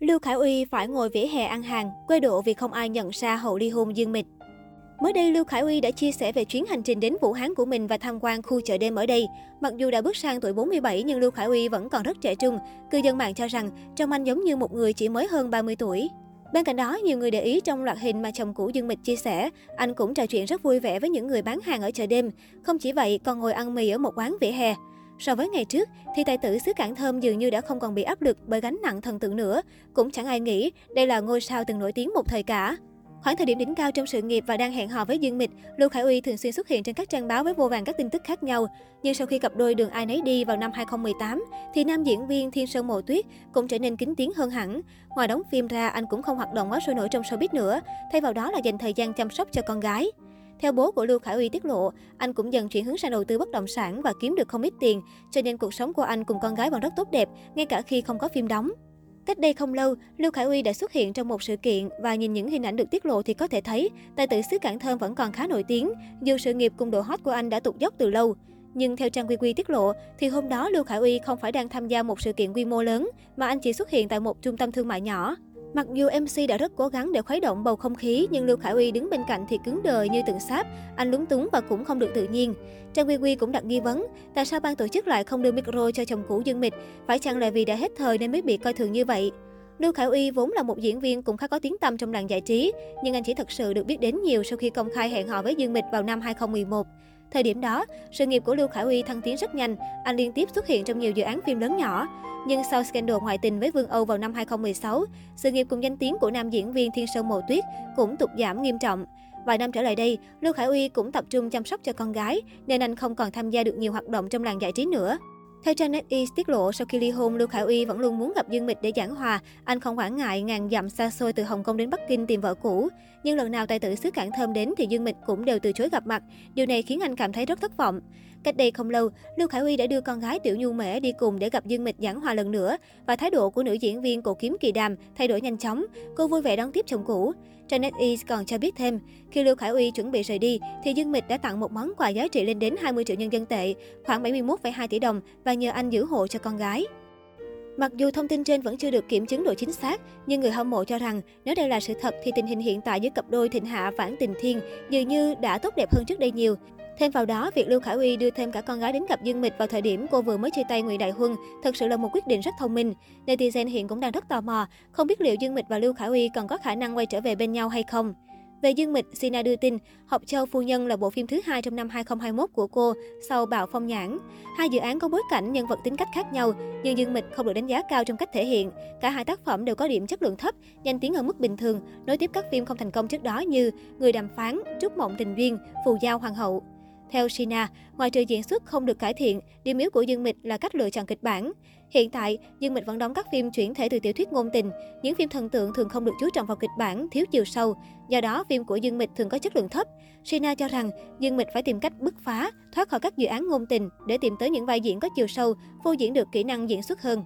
Lưu Khải Uy phải ngồi vỉa hè ăn hàng, quê độ vì không ai nhận ra hậu ly hôn Dương Mịch. Mới đây, Lưu Khải Uy đã chia sẻ về chuyến hành trình đến Vũ Hán của mình và tham quan khu chợ đêm ở đây. Mặc dù đã bước sang tuổi 47 nhưng Lưu Khải Uy vẫn còn rất trẻ trung. Cư dân mạng cho rằng trông anh giống như một người chỉ mới hơn 30 tuổi. Bên cạnh đó, nhiều người để ý trong loạt hình mà chồng cũ Dương Mịch chia sẻ, anh cũng trò chuyện rất vui vẻ với những người bán hàng ở chợ đêm. Không chỉ vậy, còn ngồi ăn mì ở một quán vỉa hè. So với ngày trước, thì tài tử xứ Cảng Thơm dường như đã không còn bị áp lực bởi gánh nặng thần tượng nữa. Cũng chẳng ai nghĩ đây là ngôi sao từng nổi tiếng một thời cả. Khoảng thời điểm đỉnh cao trong sự nghiệp và đang hẹn hò với Dương Mịch, Lưu Khải Uy thường xuyên xuất hiện trên các trang báo với vô vàng các tin tức khác nhau. Nhưng sau khi cặp đôi đường ai nấy đi vào năm 2018, thì nam diễn viên Thiên Sơn Mộ Tuyết cũng trở nên kín tiếng hơn hẳn. Ngoài đóng phim ra, anh cũng không hoạt động quá sôi nổi trong showbiz nữa, thay vào đó là dành thời gian chăm sóc cho con gái. Theo bố của Lưu Khải Uy tiết lộ, anh cũng dần chuyển hướng sang đầu tư bất động sản và kiếm được không ít tiền, cho nên cuộc sống của anh cùng con gái vẫn rất tốt đẹp, ngay cả khi không có phim đóng. Cách đây không lâu, Lưu Khải Uy đã xuất hiện trong một sự kiện và nhìn những hình ảnh được tiết lộ thì có thể thấy tài tử xứ Cảng Thơm vẫn còn khá nổi tiếng, dù sự nghiệp cùng độ hot của anh đã tụt dốc từ lâu. Nhưng theo trang Quy Quy tiết lộ, thì hôm đó Lưu Khải Uy không phải đang tham gia một sự kiện quy mô lớn, mà anh chỉ xuất hiện tại một trung tâm thương mại nhỏ. Mặc dù MC đã rất cố gắng để khuấy động bầu không khí, nhưng Lưu Khải Uy đứng bên cạnh thì cứng đờ như tượng sáp, anh lúng túng và cũng không được tự nhiên. Trang Quy Quy cũng đặt nghi vấn, tại sao ban tổ chức lại không đưa micro cho chồng cũ Dương Mịch, phải chăng là vì đã hết thời nên mới bị coi thường như vậy? Lưu Khải Uy vốn là một diễn viên cũng khá có tiếng tăm trong làng giải trí, nhưng anh chỉ thật sự được biết đến nhiều sau khi công khai hẹn hò với Dương Mịch vào năm 2011. Thời điểm đó, sự nghiệp của Lưu Khải Uy thăng tiến rất nhanh, anh liên tiếp xuất hiện trong nhiều dự án phim lớn nhỏ. Nhưng sau scandal ngoại tình với Vương Âu vào năm 2016, sự nghiệp cùng danh tiếng của nam diễn viên Thiên Sơn Mộ Tuyết cũng tụt giảm nghiêm trọng. Vài năm trở lại đây, Lưu Khải Uy cũng tập trung chăm sóc cho con gái, nên anh không còn tham gia được nhiều hoạt động trong làng giải trí nữa. Theo trang NetEase tiết lộ, sau khi ly hôn, Lưu Khải Uy vẫn luôn muốn gặp Dương Mịch để giảng hòa. Anh không quản ngại ngàn dặm xa xôi từ Hồng Kông đến Bắc Kinh tìm vợ cũ. Nhưng lần nào tài tử xứ Cảng Thơm đến thì Dương Mịch cũng đều từ chối gặp mặt. Điều này khiến anh cảm thấy rất thất vọng. Cách đây không lâu, Lưu Khải Uy đã đưa con gái Tiểu Nhu Mễ đi cùng để gặp Dương Mịch giảng hòa lần nữa và thái độ của nữ diễn viên cổ kiếm Kỳ Đàm thay đổi nhanh chóng. Cô vui vẻ đón tiếp chồng cũ. Trang NetEase còn cho biết thêm, khi Lưu Khải Uy chuẩn bị rời đi, thì Dương Mịch đã tặng một món quà giá trị lên đến 20 triệu nhân dân tệ, khoảng 71,2 tỷ đồng và nhờ anh giữ hộ cho con gái. Mặc dù thông tin trên vẫn chưa được kiểm chứng độ chính xác, nhưng người hâm mộ cho rằng nếu đây là sự thật thì tình hình hiện tại giữa cặp đôi Thịnh Hạ Vãn Tình Thiên dường như đã tốt đẹp hơn trước đây nhiều. Thêm vào đó, việc Lưu Khải Uy đưa thêm cả con gái đến gặp Dương Mịch vào thời điểm cô vừa mới chia tay Nguyễn Đại Huân thật sự là một quyết định rất thông minh. Netizen hiện cũng đang rất tò mò, không biết liệu Dương Mịch và Lưu Khải Uy còn có khả năng quay trở về bên nhau hay không. Về Dương Mịch, Sina đưa tin, Học Châu Phu Nhân là bộ phim thứ hai trong năm 2021 của cô sau Bạo Phong Nhãn. Hai dự án có bối cảnh, nhân vật tính cách khác nhau, nhưng Dương Mịch không được đánh giá cao trong cách thể hiện. Cả hai tác phẩm đều có điểm chất lượng thấp, danh tiếng ở mức bình thường, nối tiếp các phim không thành công trước đó như Người đàm phán, Trúc mộng tình duyên, Phù giao hoàng hậu. Theo Sina, ngoài trừ diễn xuất không được cải thiện, điểm yếu của Dương Mịch là cách lựa chọn kịch bản. Hiện tại, Dương Mịch vẫn đóng các phim chuyển thể từ tiểu thuyết ngôn tình. Những phim thần tượng thường không được chú trọng vào kịch bản, thiếu chiều sâu. Do đó, phim của Dương Mịch thường có chất lượng thấp. Sina cho rằng Dương Mịch phải tìm cách bứt phá, thoát khỏi các dự án ngôn tình để tìm tới những vai diễn có chiều sâu, phô diễn được kỹ năng diễn xuất hơn.